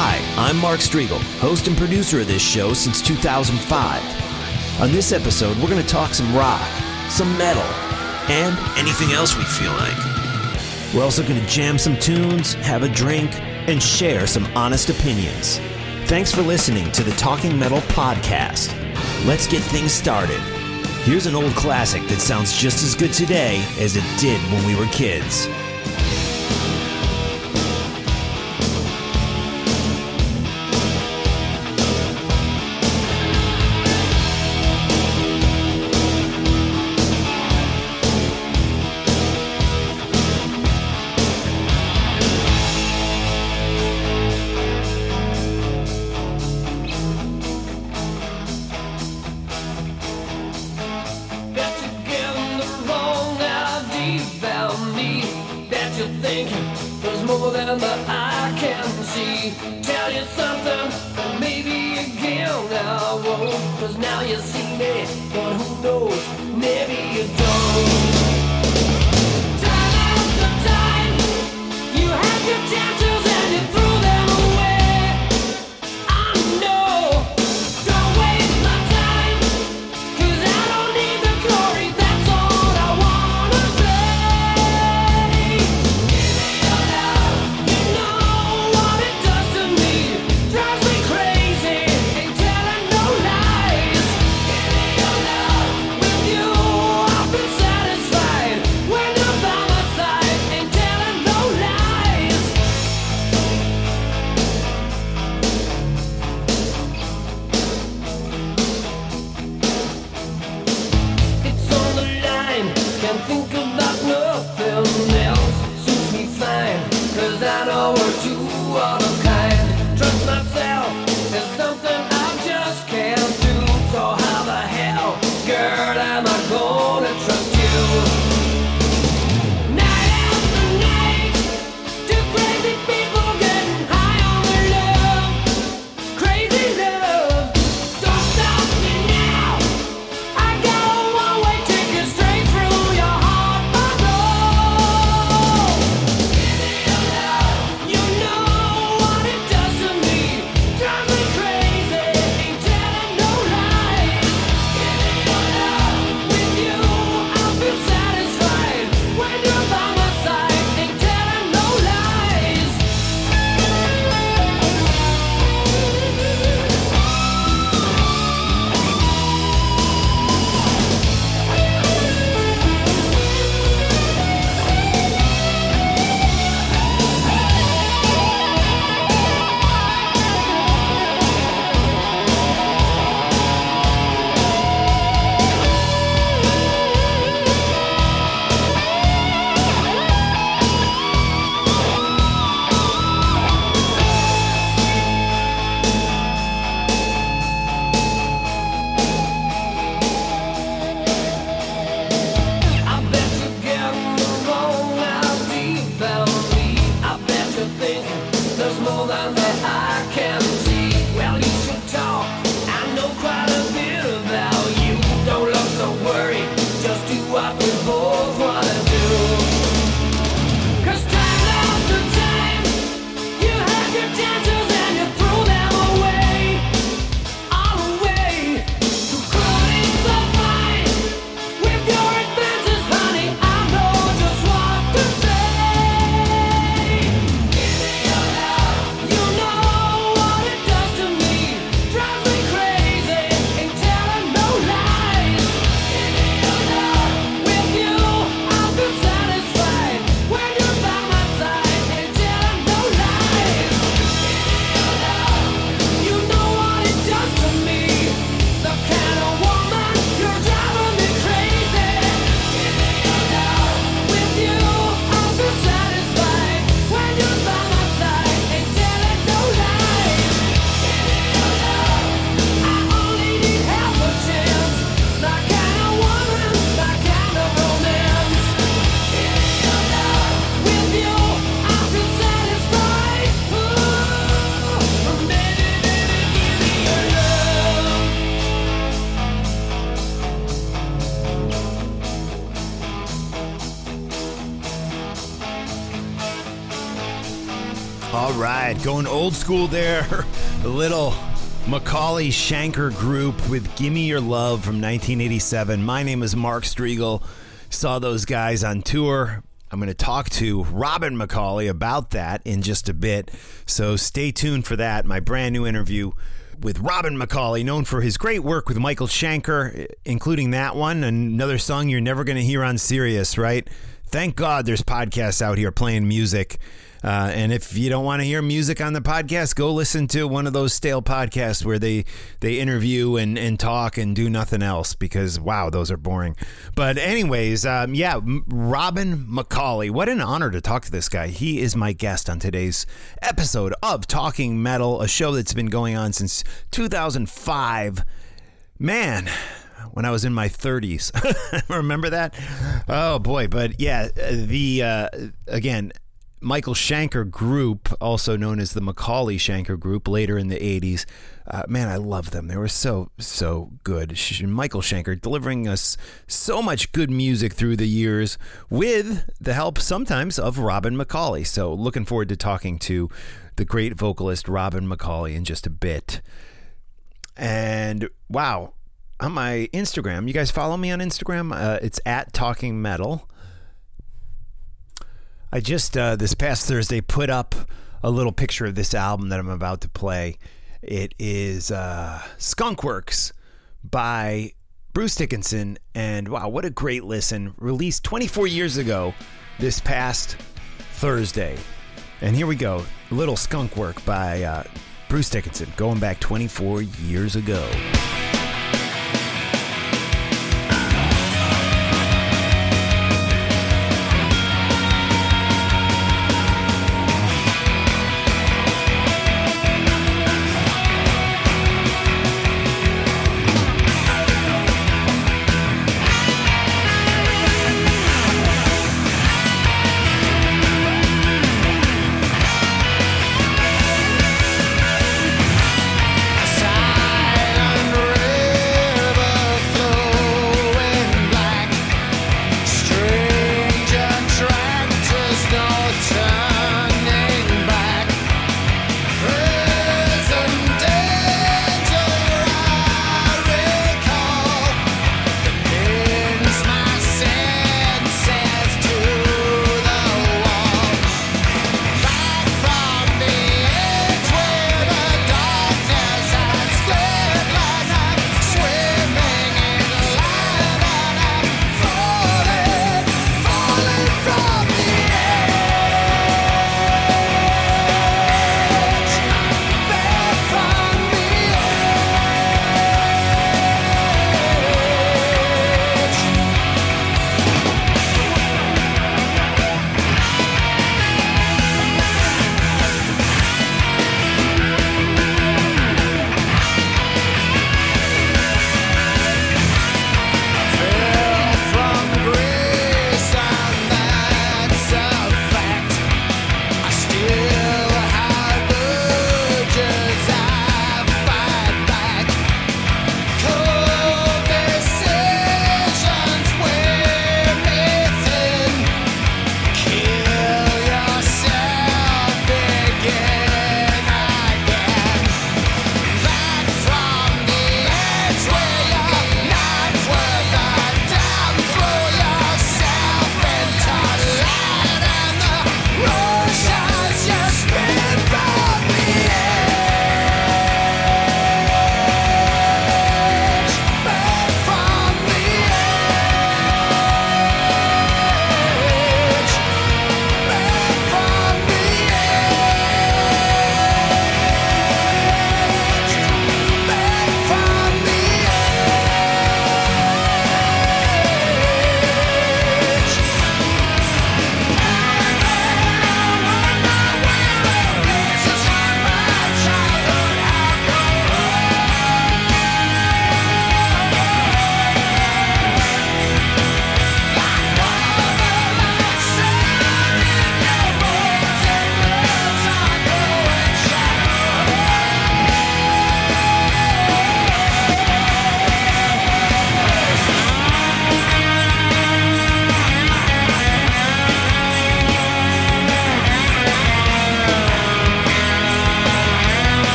Hi, I'm Mark Strigl, host and producer of this show since 2005. On this episode, we're going to talk some rock, some metal, and anything else we feel like. We're also going to jam some tunes, have a drink, and share some honest opinions. Thanks for listening to the Talking Metal Podcast. Let's get things started. Here's an old classic that sounds just as good today as it did when we were kids. Old school there. The little McAuley Schenker group with Gimme Your Love from 1987. My name is Mark Strigl. Saw those guys on tour. I'm going to talk to Robin McAuley about that in just a bit. So stay tuned for that. My brand new interview with Robin McAuley, known for his great work with Michael Schenker, including that one, another song you're never going to hear on Sirius, right? Thank God there's podcasts out here playing music uh, and if you don't want to hear music on the podcast, go listen to one of those stale podcasts where they they interview and, and talk and do nothing else because wow, those are boring. But anyways, um, yeah, Robin McAuley, what an honor to talk to this guy. He is my guest on today's episode of Talking Metal, a show that's been going on since 2005. Man, when I was in my 30s. Remember that? Oh boy, but yeah, the uh, again Michael Schenker Group, also known as the McAuley Schenker Group, later in the 80s. Uh, man, I love them. They were so, so good. Michael Schenker delivering us so much good music through the years with the help sometimes of Robin McAuley. So, looking forward to talking to the great vocalist Robin McAuley in just a bit. And wow, on my Instagram, you guys follow me on Instagram? Uh, it's at Talking Metal. I just uh, this past Thursday put up a little picture of this album that I'm about to play. It is uh, Skunkworks by Bruce Dickinson, and wow, what a great listen! Released 24 years ago, this past Thursday, and here we go. Little Skunk Work by uh, Bruce Dickinson, going back 24 years ago.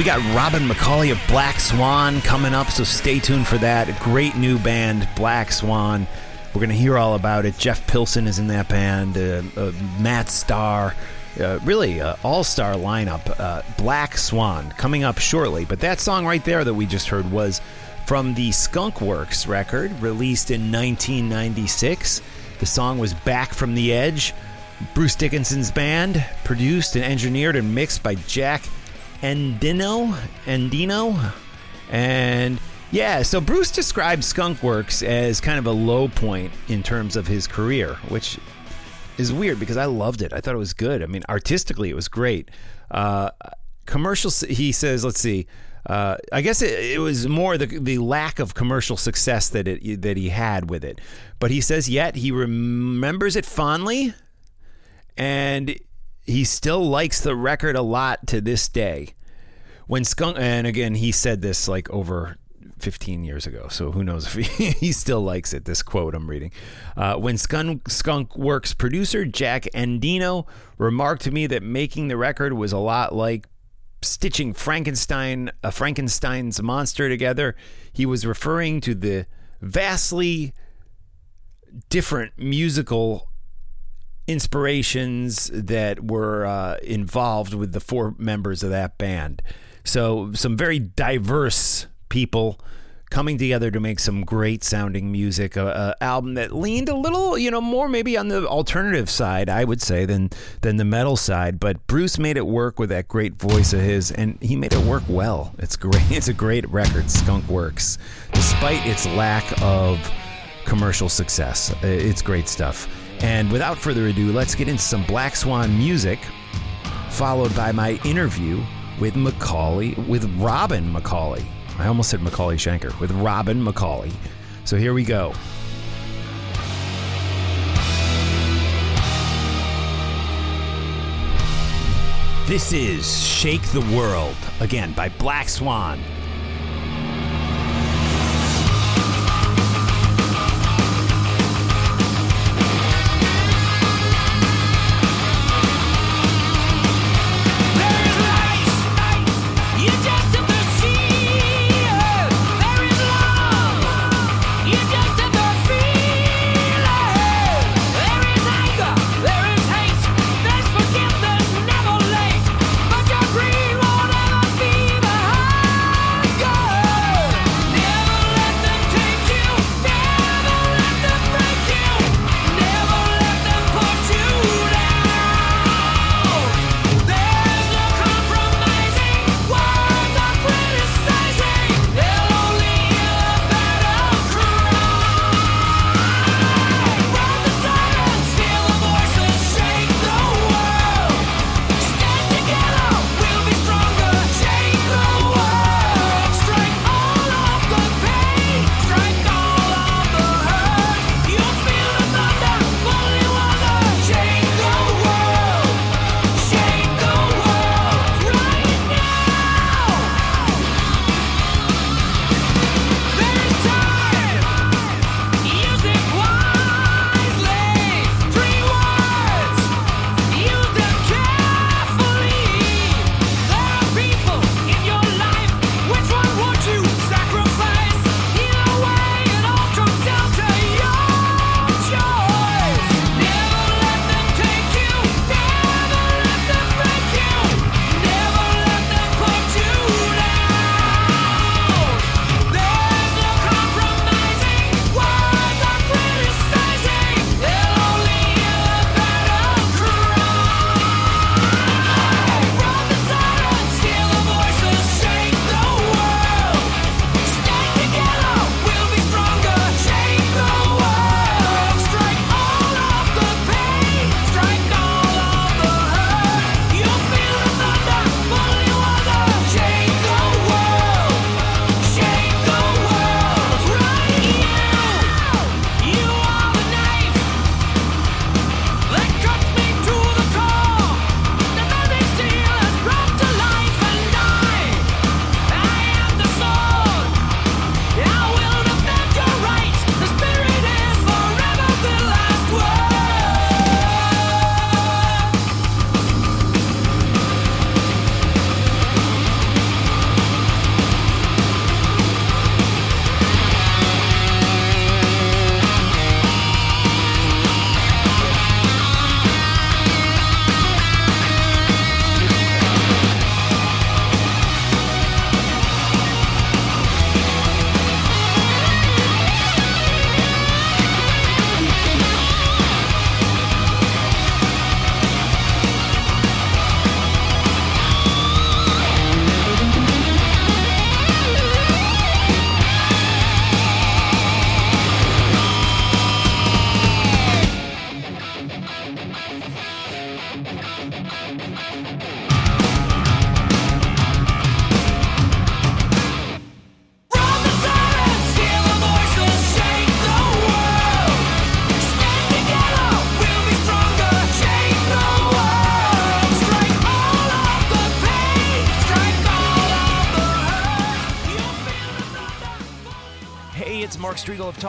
We got Robin McAuley of Black Swan coming up, so stay tuned for that. A great new band, Black Swan. We're going to hear all about it. Jeff Pilson is in that band, uh, uh, Matt Starr. Uh, really, uh, all star lineup. Uh, Black Swan coming up shortly. But that song right there that we just heard was from the Skunk Works record released in 1996. The song was Back from the Edge. Bruce Dickinson's band, produced and engineered and mixed by Jack Endino. Endino. And yeah, so Bruce described Skunkworks as kind of a low point in terms of his career, which is weird because I loved it. I thought it was good. I mean, artistically, it was great. Uh, commercial, he says, let's see. Uh, I guess it, it, was more the the lack of commercial success that it that he had with it, but he says yet he remembers it fondly, and he still likes the record a lot to this day. When Skunk and again he said this like over 15 years ago, so who knows if he, he still likes it. This quote I'm reading. Uh, when Skunk, Skunk Works producer Jack Endino remarked to me that making the record was a lot like stitching Frankenstein, a Frankenstein's monster together, he was referring to the vastly different musical inspirations that were uh, involved with the four members of that band. So, some very diverse people coming together to make some great sounding music. A, a, album that leaned a little, you know, more maybe on the alternative side, I would say, than than the metal side. But Bruce made it work with that great voice of his, and he made it work well. It's great. It's a great record. Skunk Works, despite its lack of commercial success. It's great stuff. And without further ado, let's get into some Black Swan music, followed by my interview with McAuley, with Robin McAuley. I almost said McAuley Schenker, with Robin McAuley. So here we go. This is Shake the World, again by Black Swan.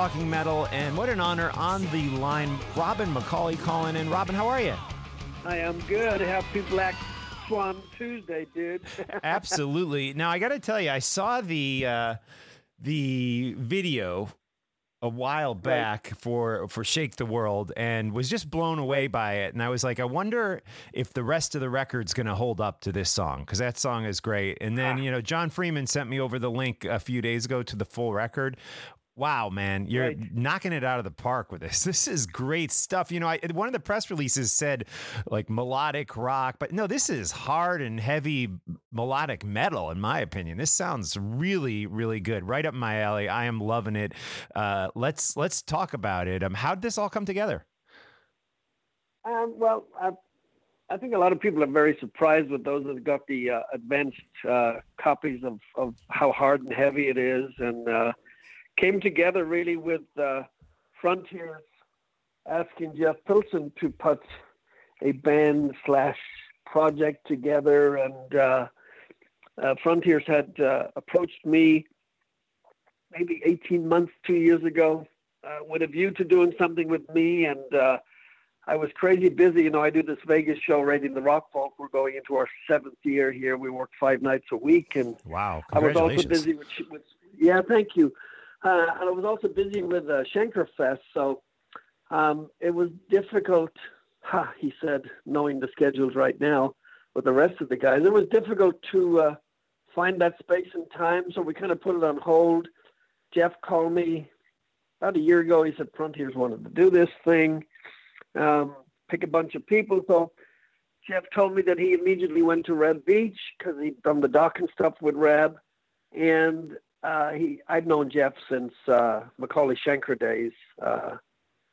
Talking Metal, and what an honor on the line, Robin McAuley calling in. Robin, how are you? I am good. Happy Black Swan Tuesday, dude. Absolutely. Now I got to tell you, I saw the uh, the video a while back right. for for Shake the World and was just blown away by it. And I was like, I wonder if the rest of the record's going to hold up to this song because that song is great. And then ah. you know, John Freeman sent me over the link a few days ago to the full record. Wow, man, you're right. knocking it out of the park with this. This is great stuff. You know, I, one of the press releases said like melodic rock, but no, this is hard and heavy melodic metal, in my opinion. This sounds really, really good. Right up my alley. I am loving it. Uh, let's let's talk about it. Um, how did this all come together? Um, well, I, I, think a lot of people are very surprised with those that got the uh, advanced uh, copies of, of how hard and heavy it is, and uh, came together really with uh, Frontiers asking Jeff Pilson to put a band slash project together, and uh, uh, Frontiers had uh, approached me maybe 18 months, two years ago, uh, with a view to doing something with me, and uh, I was crazy busy. You know, I do this Vegas show, Raiding the Rock Vault. We're going into our seventh year here. We work five nights a week, and wow, I was also busy with, with yeah, thank you. Uh, and I was also busy with uh, Fest, so um, it was difficult. Ha, he said, knowing the schedules right now with the rest of the guys, it was difficult to uh, find that space and time. So we kind of put it on hold. Jeff called me about a year ago. He said Frontiers wanted to do this thing, um, pick a bunch of people. So Jeff told me that he immediately went to Reb Beach because he'd done the Dokken stuff with Reb, and uh, he I'd known Jeff since uh, McAuley Schenker days. Uh,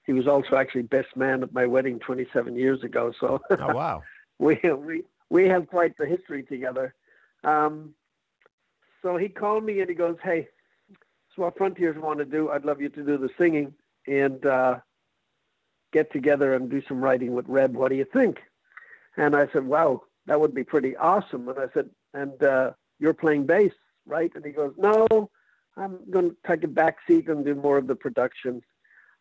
he was also actually best man at my wedding 27 years ago. So oh wow, we we we have quite the history together. Um, so he called me and he goes, "Hey, so what Frontiers want to do? I'd love you to do the singing and uh, get together and do some writing with Reb. What do you think?" And I said, "Wow, that would be pretty awesome." And I said, "And uh, you're playing bass." Right? And he goes, no, I'm going to take a back seat and do more of the production.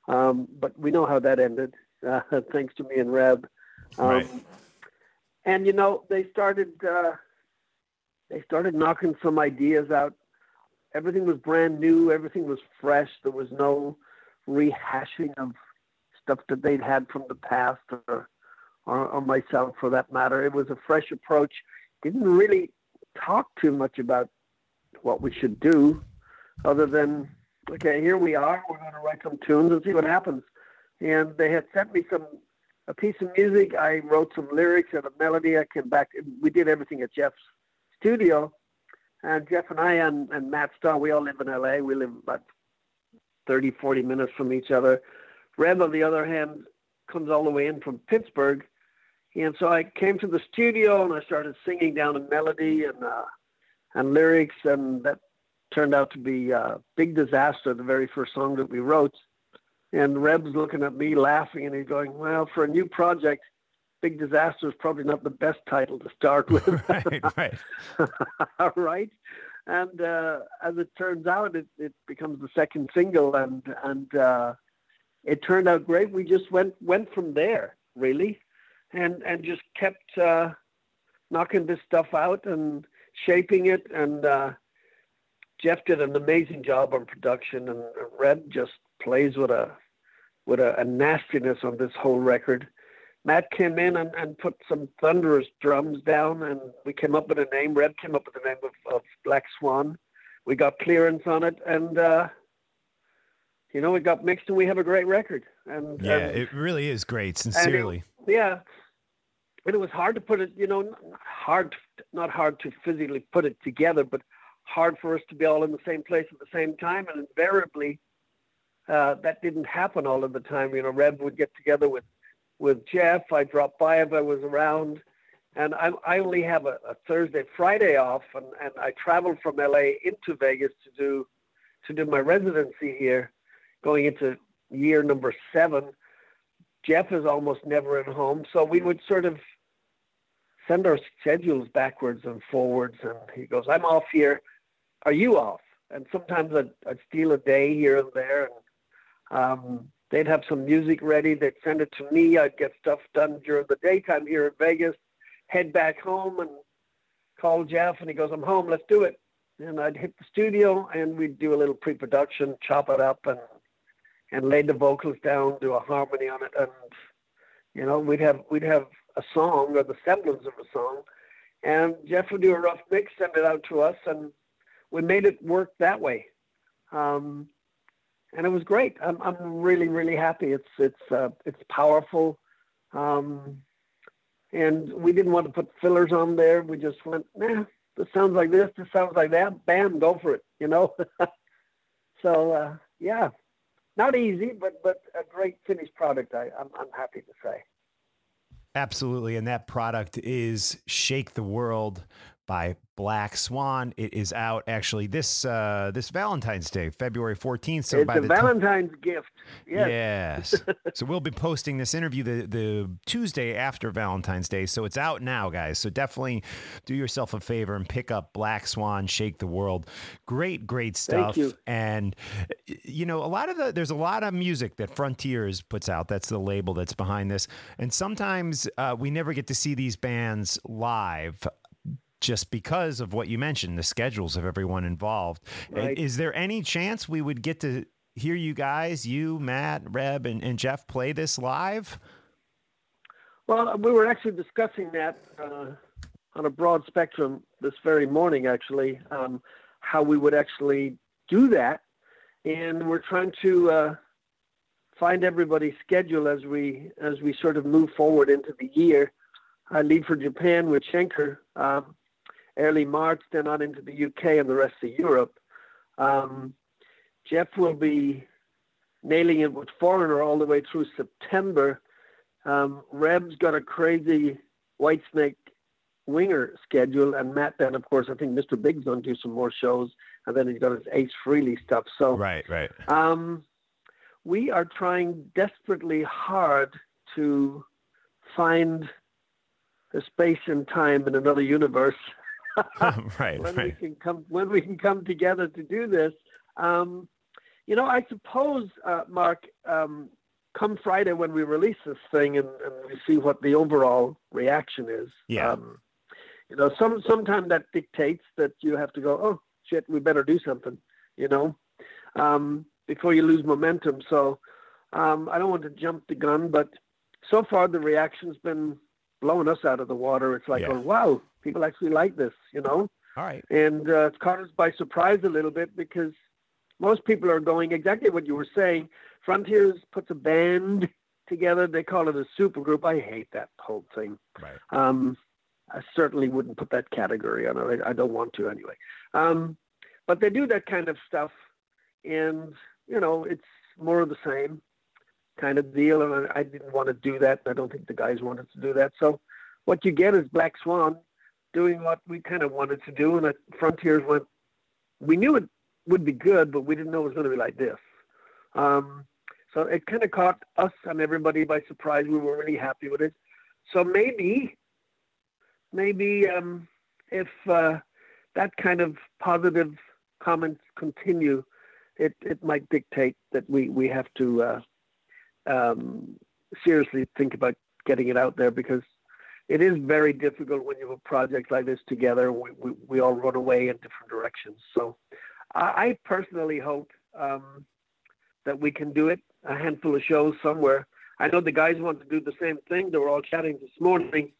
Um, but we know how that ended, uh, thanks to me and Reb. Um, right. And you know, they started uh, they started knocking some ideas out. Everything was brand new. Everything was fresh. There was no rehashing of stuff that they'd had from the past, or, or, or myself for that matter. It was a fresh approach. Didn't really talk too much about what we should do other than, okay, here we are. We're going to write some tunes and see what happens. And they had sent me some a piece of music. I wrote some lyrics and a melody. I came back. We did everything at Jeff's studio. And Jeff and I and, and Matt Starr, we all live in LA. We live about 30, 40 minutes from each other. Reb, on the other hand, comes all the way in from Pittsburgh. And so I came to the studio and I started singing down a melody and uh, and lyrics, and that turned out to be uh, Big Disaster, the very first song that we wrote. And Reb's looking at me laughing, and he's going, Well, for a new project, Big Disaster is probably not the best title to start with. right, right. All right. And uh, as it turns out, it, it becomes the second single, and and uh, it turned out great. We just went went from there, really, and and just kept uh, knocking this stuff out and shaping it. And uh, Jeff did an amazing job on production, and Reb just plays with a with a, a nastiness on this whole record. Matt came in and, and put some thunderous drums down, and we came up with a name. Reb came up with the name of, of Black Swan. We got clearance on it, and uh, you know, it got mixed, and we have a great record. And yeah, and, it really is great. Sincerely, it, yeah, but it was hard to put it, you know, hard, not hard to physically put it together, but hard for us to be all in the same place at the same time. And invariably, uh, that didn't happen all of the time. You know, Reb would get together with, with Jeff. I drop by if I was around. And I, I only have a, a Thursday, Friday off, and, and I travel from LA into Vegas to do to do my residency here, going into year number seven. Jeff is almost never at home, so we would sort of send our schedules backwards and forwards. And he goes, I'm off here. Are you off? and sometimes I'd, I'd steal a day here and there, and um, they'd have some music ready. They'd send it to me. I'd get stuff done during the daytime here in Vegas. Head back home and call Jeff, and he goes, "I'm home. Let's do it." And I'd hit the studio, and we'd do a little pre-production, chop it up, and and lay the vocals down, do a harmony on it, and you know, we'd have we'd have a song or the semblance of a song, and Jeff would do a rough mix, send it out to us, and we made it work that way. Um, and it was great. I'm, I'm really, really happy. It's, it's, uh, it's powerful. Um, and we didn't want to put fillers on there. We just went, nah, this sounds like this, this sounds like that. Bam, go for it, you know? so, uh, yeah, not easy, but, but a great finished product. I, I'm, I'm happy to say. Absolutely. And that product is Shake the World by Black Swan. It is out actually this uh, this Valentine's Day, February 14th. So it's by a the Valentine's gift. Yes. Yes. so we'll be posting this interview the, the Tuesday after Valentine's Day. So it's out now, guys. So definitely do yourself a favor and pick up Black Swan, Shake the World. Great, great stuff. you. And you know, a lot of the there's a lot of music that Frontiers puts out. That's the label that's behind this. And sometimes uh, we never get to see these bands live just because of what you mentioned, the schedules of everyone involved. Right. Is there any chance we would get to hear you guys, you, Matt, Reb, and, and Jeff play this live? Well, we were actually discussing that uh, on a broad spectrum this very morning, actually, um, how we would actually do that. And we're trying to uh, find everybody's schedule as we as we sort of move forward into the year. I leave for Japan with Schenker um, early March, then on into the UK and the rest of Europe. Um, Jeff will be nailing it with Foreigner all the way through September. Um, Reb's got a crazy Whitesnake Winger schedule, and Matt then, of course, I think Mr. Big's going to do some more shows, and then he's got his Ace Frehley stuff. So Right, right. um, we are trying desperately hard to find the space and time in another universe right, when we can come when we can come together to do this. Um, you know, I suppose, uh, Mark, um, come Friday when we release this thing and, and we see what the overall reaction is. Yeah. Um, you know, some sometime that dictates that you have to go. Oh shit, we better do something. You know, um, before you lose momentum. So um, I don't want to jump the gun, but so far the reaction's been blowing us out of the water. It's like, Yeah. oh wow, people actually like this. You know All right. and uh, it's caught us by surprise a little bit because most people are going exactly what you were saying. Frontiers puts a band together. They call it a supergroup. I hate that whole thing. Right. Um, I certainly wouldn't put that category on it. I, I don't want to anyway. Um, but they do that kind of stuff, and you know, it's more of the same kind of deal. And I, I didn't want to do that. I don't think the guys wanted to do that. So what you get is Black Swan doing what we kind of wanted to do, and at Frontiers went. We knew it would be good, but we didn't know it was going to be like this. Um, so it kind of caught us and everybody by surprise. We were really happy with it. So maybe, maybe um, if uh, that kind of positive comments continue, it, it might dictate that we, we have to uh, um, seriously think about getting it out there because it is very difficult when you have a project like this together. We, we, we all run away in different directions. So I, I personally hope um, that we can do it, a handful of shows somewhere. I know the guys want to do the same thing. They were all chatting this morning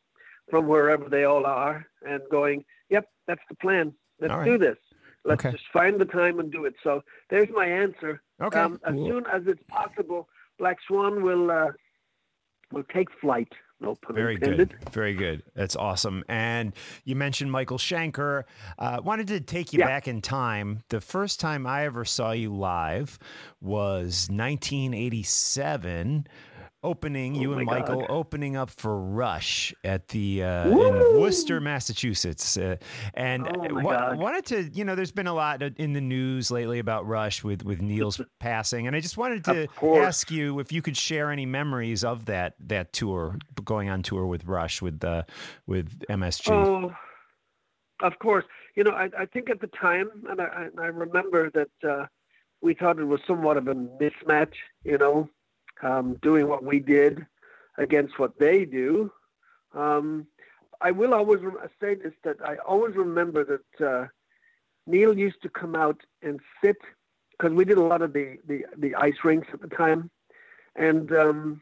from wherever they all are and going, yep, that's the plan. Let's right. do this. Let's Okay. just find the time and do it. So there's my answer. Okay. Um, as Cool. soon as it's possible, Black Swan will uh, will take flight. No pun Very intended. good. Very good. That's awesome. And you mentioned Michael Schenker. Uh, wanted to take you Yeah. back in time. The first time I ever saw you live was 1987. Opening you Oh and Michael God. opening up for Rush at the uh, in Worcester, Massachusetts, uh, and Oh wa- wanted to you know there's been a lot in the news lately about Rush with with Neil's passing, and I just wanted to ask you if you could share any memories of that that tour, going on tour with Rush with uh, with MSG. Oh, of course. You know, I, I think at the time, and I, I remember that uh, we thought it was somewhat of a mismatch. You know, um, doing what we did against what they do. Um, I will always say this that I always remember that uh, Neil used to come out and sit because we did a lot of the, the, the ice rinks at the time, and um,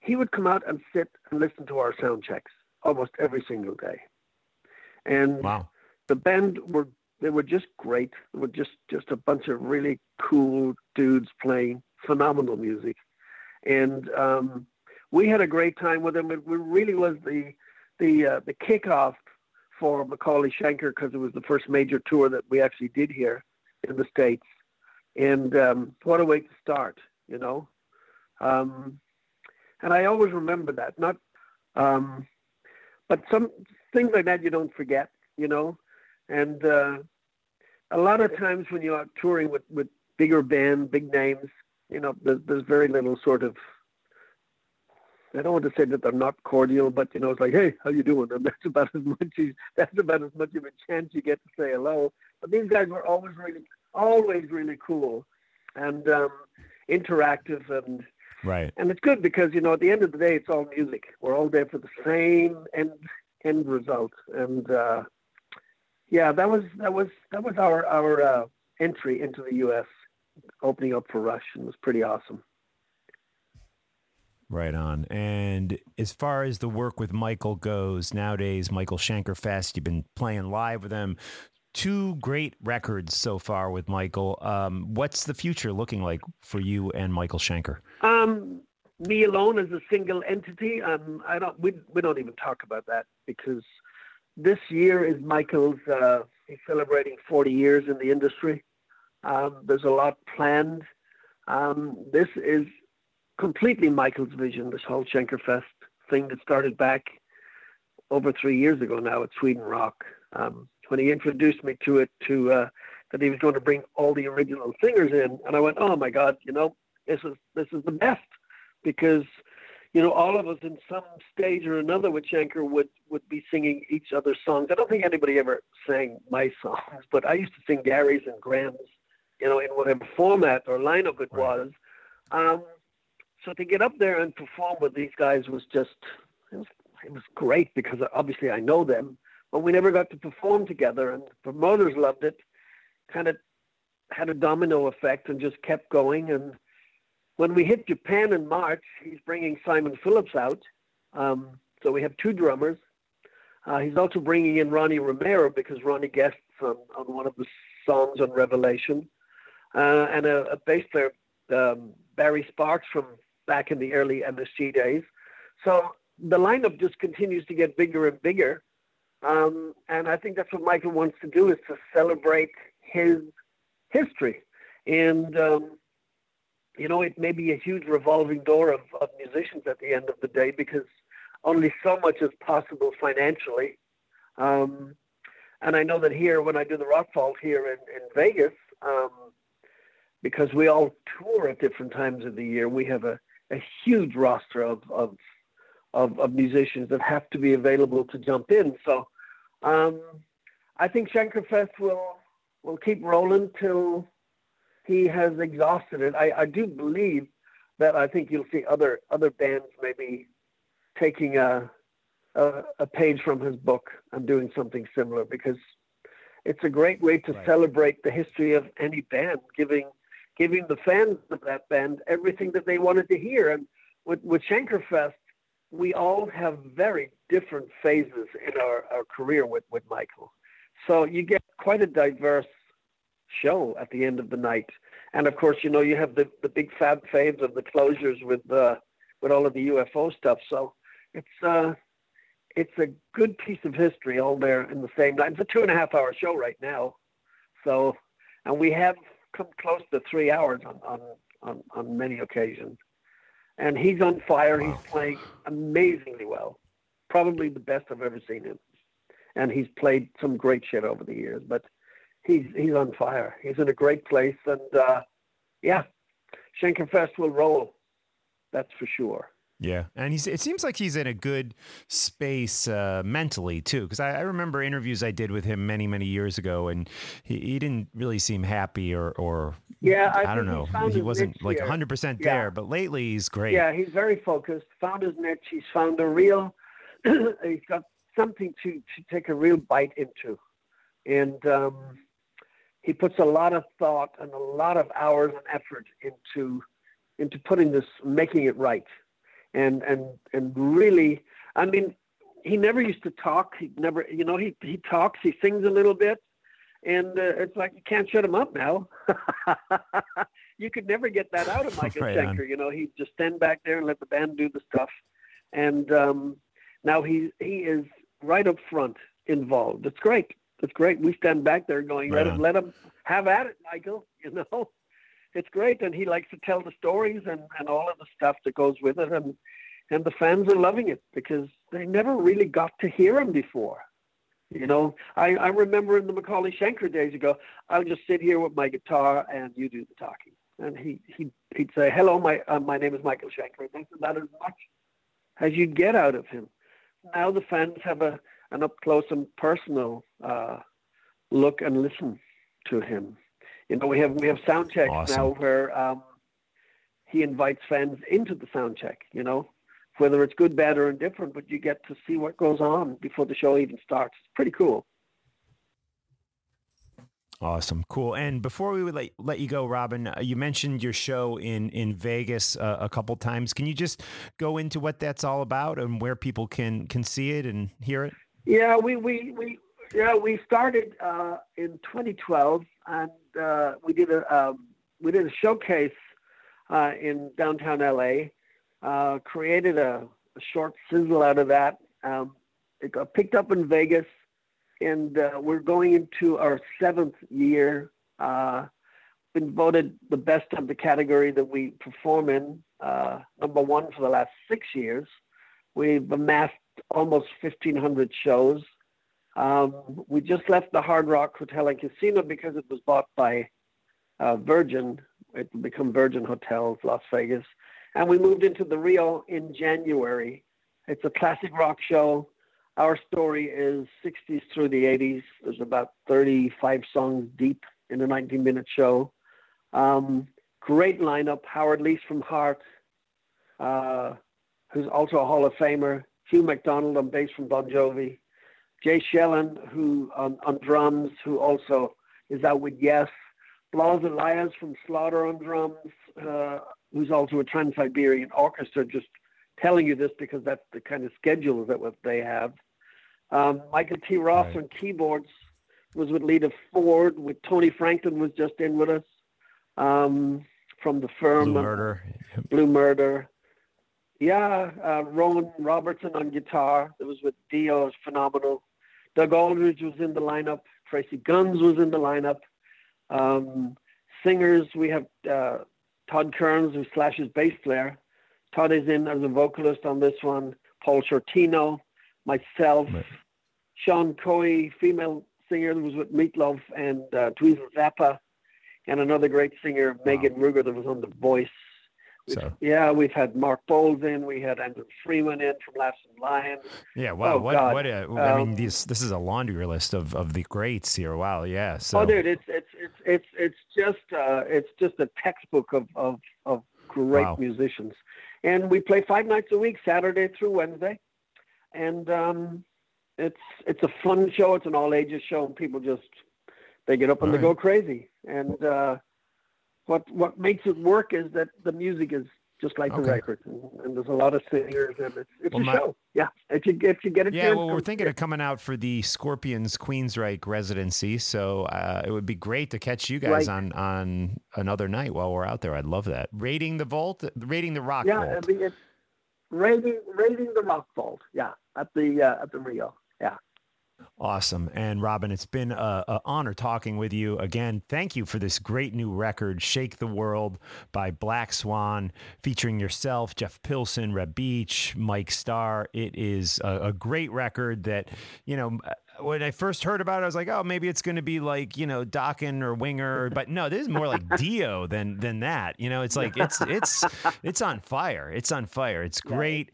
he would come out and sit and listen to our sound checks almost every single day. And wow. the band were they were just great. They were just just a bunch of really cool dudes playing phenomenal music, and um, we had a great time with them. It really was the the uh, the kickoff for McAuley Schenker because it was the first major tour that we actually did here in the states, and um, what a way to start, you know. Um, and I always remember that. Not, um, but some things like that you don't forget, you know. And uh, a lot of times when you're out touring with with bigger band, big names, you know, there's, there's very little sort of I don't want to say that they're not cordial, but you know, it's like, hey, how you doing? And that's about as much as that's about as much of a chance you get to say hello. But these guys were always really, always really cool, and um, interactive, and right. And it's good because you know, at the end of the day, it's all music. We're all there for the same end end result, and uh, yeah, that was that was that was our our uh, entry into the U.S. opening up for Rush, and it was pretty awesome. Right on. And as far as the work with Michael goes, nowadays, Michael Schenker Fest, you've been playing live with him. Two great records so far with Michael. Um, what's the future looking like for you and Michael Schenker? Um, me alone as a single entity. Um, I don't. We we don't even talk about that because this year is Michael's. Uh, he's celebrating 40 years in the industry. Um, there's a lot planned. Um, this is completely Michael's vision, this whole Schenkerfest thing that started back over three years ago now at Sweden Rock. Um, when he introduced me to it, to uh, that he was going to bring all the original singers in, and I went, "Oh my God, you know, this is this is the best," because you know all of us in some stage or another with Schenker would would be singing each other's songs. I don't think anybody ever sang my songs, but I used to sing Gary's and Graham's, you know, in whatever format or lineup it was. Um, so to get up there and perform with these guys was just it was, it was great because obviously I know them, but we never got to perform together. And the promoters loved it, kind of had a domino effect and just kept going. And when we hit Japan in March, he's bringing Simon Phillips out. Um, so we have two drummers. Uh, he's also bringing in Ronnie Romero because Ronnie guests on, on one of the songs on Revelation, uh, and a, a bass player, um, Barry Sparks from back in the early MSG days. So the lineup just continues to get bigger and bigger. Um, and I think that's what Michael wants to do is to celebrate his history. And, um, you know, it may be a huge revolving door of, of musicians at the end of the day because only so much is possible financially. Um, and I know that here, when I do the Rock Vault here in, in Vegas, um, because we all tour at different times of the year, we have a, a huge roster of, of of, of musicians that have to be available to jump in. So um, I think Schenkerfest will will keep rolling till he has exhausted it. I, I do believe that I think you'll see other other bands maybe taking a, a, a page from his book and doing something similar because it's a great way to right. celebrate the history of any band, giving giving the fans of that band everything that they wanted to hear. And with, with Schenkerfest, we all have very different phases in our, our career with, with Michael. So you get quite a diverse show at the end of the night. And of course, you know, you have the, the big fab faves of the closures with uh, with all of the UFO stuff. So it's uh, it's a good piece of history all there in the same night. It's a two and a half hour show right now. So, and we have come close to three hours on, on, on, on many occasions. And he's on fire. Wow. He's playing amazingly well. Probably the best I've ever seen him. And he's played some great shit over the years, but he's he's on fire. He's in a great place, and uh, yeah, Schenkerfest will roll. That's for sure. Yeah, and he's. It seems like he's in a good space uh, mentally too. Because I, I, remember interviews I did with him many, many years ago, and he, he didn't really seem happy or, or yeah, I, I don't know. He wasn't like hundred percent there, yeah. but lately he's great. Yeah, he's very focused. Found his niche. He's found a real. he's got something to to take a real bite into, and um, he puts a lot of thought and a lot of hours and effort into into putting this, making it right and and and really, I mean, he never used to talk. He never, you know, he he talks, he sings a little bit, and uh, it's like you can't shut him up now. you could never get that out of Michael right Schenker. You know, he'd just stand back there and let the band do the stuff, and um, now he he is right up front involved. It's great. It's great. We stand back there going, right let him let him have at it, Michael. You know it's great, and he likes to tell the stories and, and all of the stuff that goes with it, and and the fans are loving it because they never really got to hear him before. You know, I, I remember in the McAuley Schenker days ago, I'll just sit here with my guitar and you do the talking. And he, he, he'd say, hello, my, uh, my name is Michael Schenker. And that's about as much as you'd get out of him. Now the fans have a, an up close and personal uh, look and listen to him. You know, we have we have sound checks awesome. now where um, he invites fans into the sound check. You know, whether it's good, bad, or indifferent, but you get to see what goes on before the show even starts. It's pretty cool. Awesome, cool. And before we would let, let you go, Robin, uh, you mentioned your show in in Vegas uh, a couple times. Can you just go into what that's all about and where people can can see it and hear it? Yeah, we we we yeah we started uh, in 2012 and uh, we did a um, we did a showcase uh, in downtown LA. Uh, created a, a, short sizzle out of that. Um, it got picked up in Vegas, and uh, we're going into our seventh year. Uh, been voted the best of the category that we perform in, uh, number one for the last six years. We've amassed almost 1,500 shows. Um, we just left the Hard Rock Hotel and Casino because it was bought by uh, Virgin. It will become Virgin Hotels, Las Vegas. And we moved into the Rio in January. It's a classic rock show. Our story is 60s through the 80s. There's about 35 songs deep in a 19 minute show. Um, great lineup. Howard Leese from Heart, uh, who's also a Hall of Famer. Hugh McDonald on bass from Bon Jovi. Jay Schellen, who on, on drums, who also is out with Yes. Blas Elias from Slaughter on drums, uh, who's also a Trans-Siberian Orchestra, just telling you this because that's the kind of schedule that what they have. Um, Michael T. Ross right. on keyboards was with Lita Ford, with Tony Franklin was just in with us um, from the firm. Blue Murder. Blue Murder. Yeah, uh, Rowan Robertson on guitar. It was with Dio, was phenomenal. Doug Aldrich was in the lineup. Tracii Guns was in the lineup. Um, singers, we have uh, Todd Kerns, who Slash's bass player. Todd is in as a vocalist on this one. Paul Shortino, myself, right. Sean Coy, female singer that was with Meatloaf and uh, Zappa, and another great singer, wow. Megan Ruger, that was on The Voice. So. Yeah, we've had Mark Boals in. We had Andrew Freeman in from Last in Line. Yeah, wow. Oh, what? God. What? A, I um, mean, this this is a laundry list of, of the greats here. Wow. Yeah. So. Oh, dude, it's it's it's it's it's just uh, it's just a textbook of of of great wow. musicians, and we play five nights a week, Saturday through Wednesday, and um, it's it's a fun show. It's an all ages show, and people just they get up and all they right. go crazy, and. uh what what makes it work is that the music is just like okay. the record, and, and, there's a lot of singers, and it's, it's well, a my, show. Yeah, if you if you get it. Yeah, well, we're thinking of coming out for the Scorpions Queensryche residency, so uh, it would be great to catch you guys right. on on another night while we're out there. I'd love that. Raiding the vault, raiding the rock yeah, vault. I mean, it's raiding raiding the rock vault. Yeah, at the uh, at the Rio. Yeah. Awesome. And Robin, it's been an honor talking with you again. Thank you for this great new record, Shake the World by Black Swan, featuring yourself, Jeff Pilson, Reb Beach, Mike Starr. It is a, a great record that, you know, when I first heard about it, I was like, oh, maybe it's going to be like you know Dokken or Winger, but no, this is more like Dio than than that. You know, it's like it's it's it's on fire. It's on fire. It's great,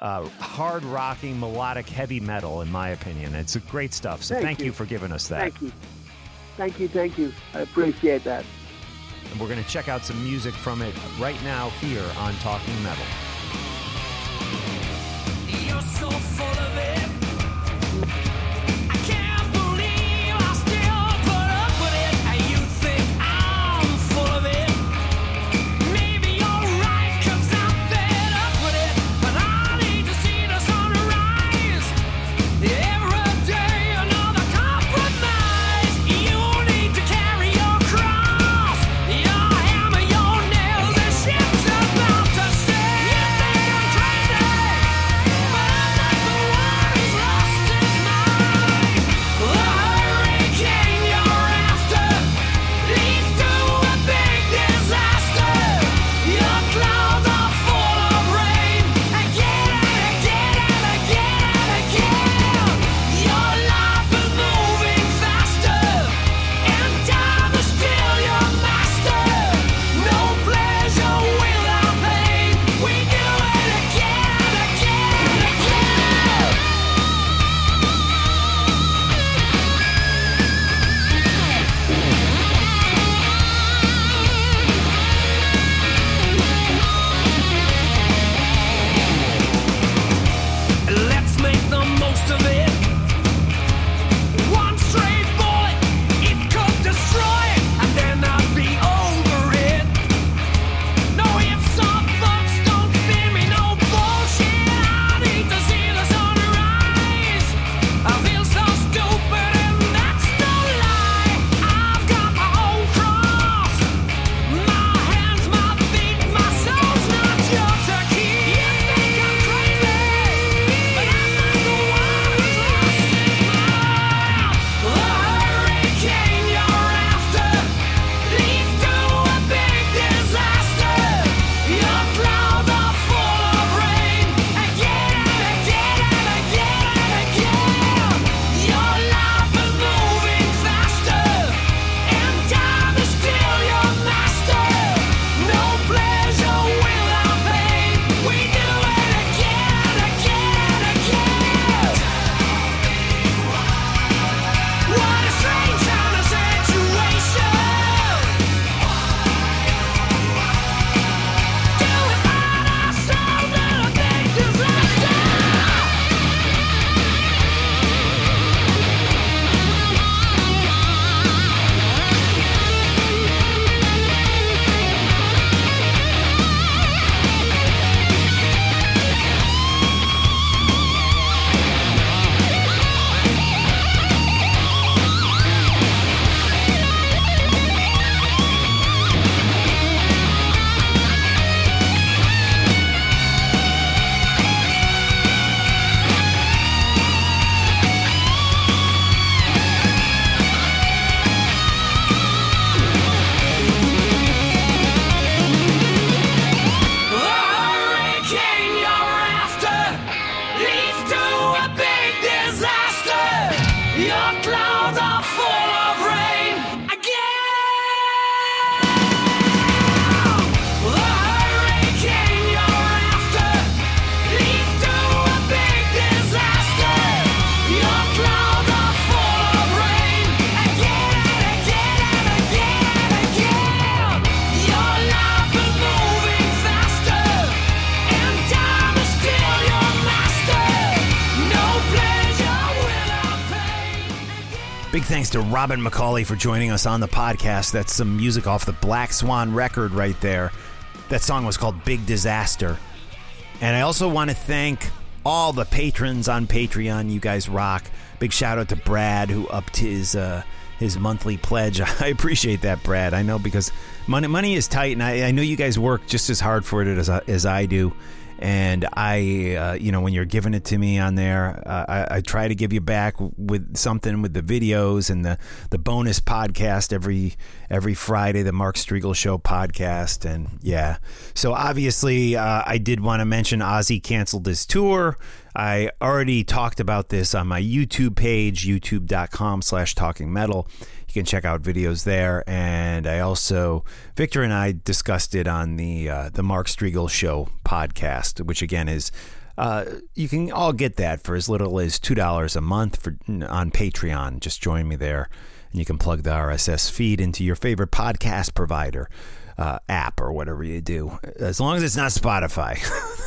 uh, hard rocking, melodic, heavy metal, in my opinion. It's great stuff. So Thank thank, you. you. for giving us that. Thank you. Thank you. Thank you. I appreciate that. And we're going to check out some music from it right now here on Talking Metal. Thanks to Robin McAuley for joining us on the podcast. That's some music off the Black Swan record right there. That song was called Big Disaster. And I also want to thank all the patrons on Patreon. You guys rock. Big shout out to Brad who upped his uh, his monthly pledge. I appreciate that, Brad. I know because money money is tight, and I, I know you guys work just as hard for it as as I do. And I, uh, you know, when you're giving it to me on there, uh, I, I try to give you back with something with the videos and the, the bonus podcast every every Friday, the Mark Strigl Show podcast. And yeah, so obviously, uh, I did want to mention Ozzy canceled his tour. I already talked about this on my YouTube page, youtube.com slash talking metal. Can check out videos there. And I also, Victor and I discussed it on the, uh, the Mark Strigl Show podcast, which again is uh, you can all get that for as little as two dollars a month for on Patreon. Just join me there, and you can plug the RSS feed into your favorite podcast provider. Uh, app or whatever you do, as long as it's not Spotify.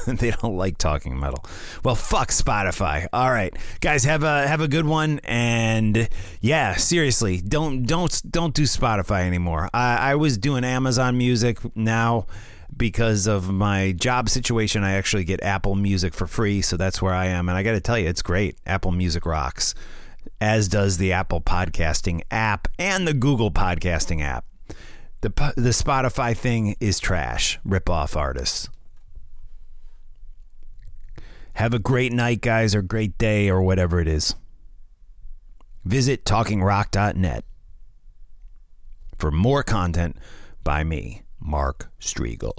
they don't like talking metal. Well, fuck Spotify. All right, guys, have a have a good one, and yeah, seriously, don't don't don't do Spotify anymore. I, I was doing Amazon Music now because of my job situation, I actually get Apple Music for free. So that's where I am. And I got to tell you, it's great. Apple Music rocks, as does the Apple Podcasting app and the Google Podcasting app. The, the Spotify thing is trash. Rip off artists. Have a great night, guys, or great day, or whatever it is. Visit talkingrock.net for more content by me. Mark Strigl.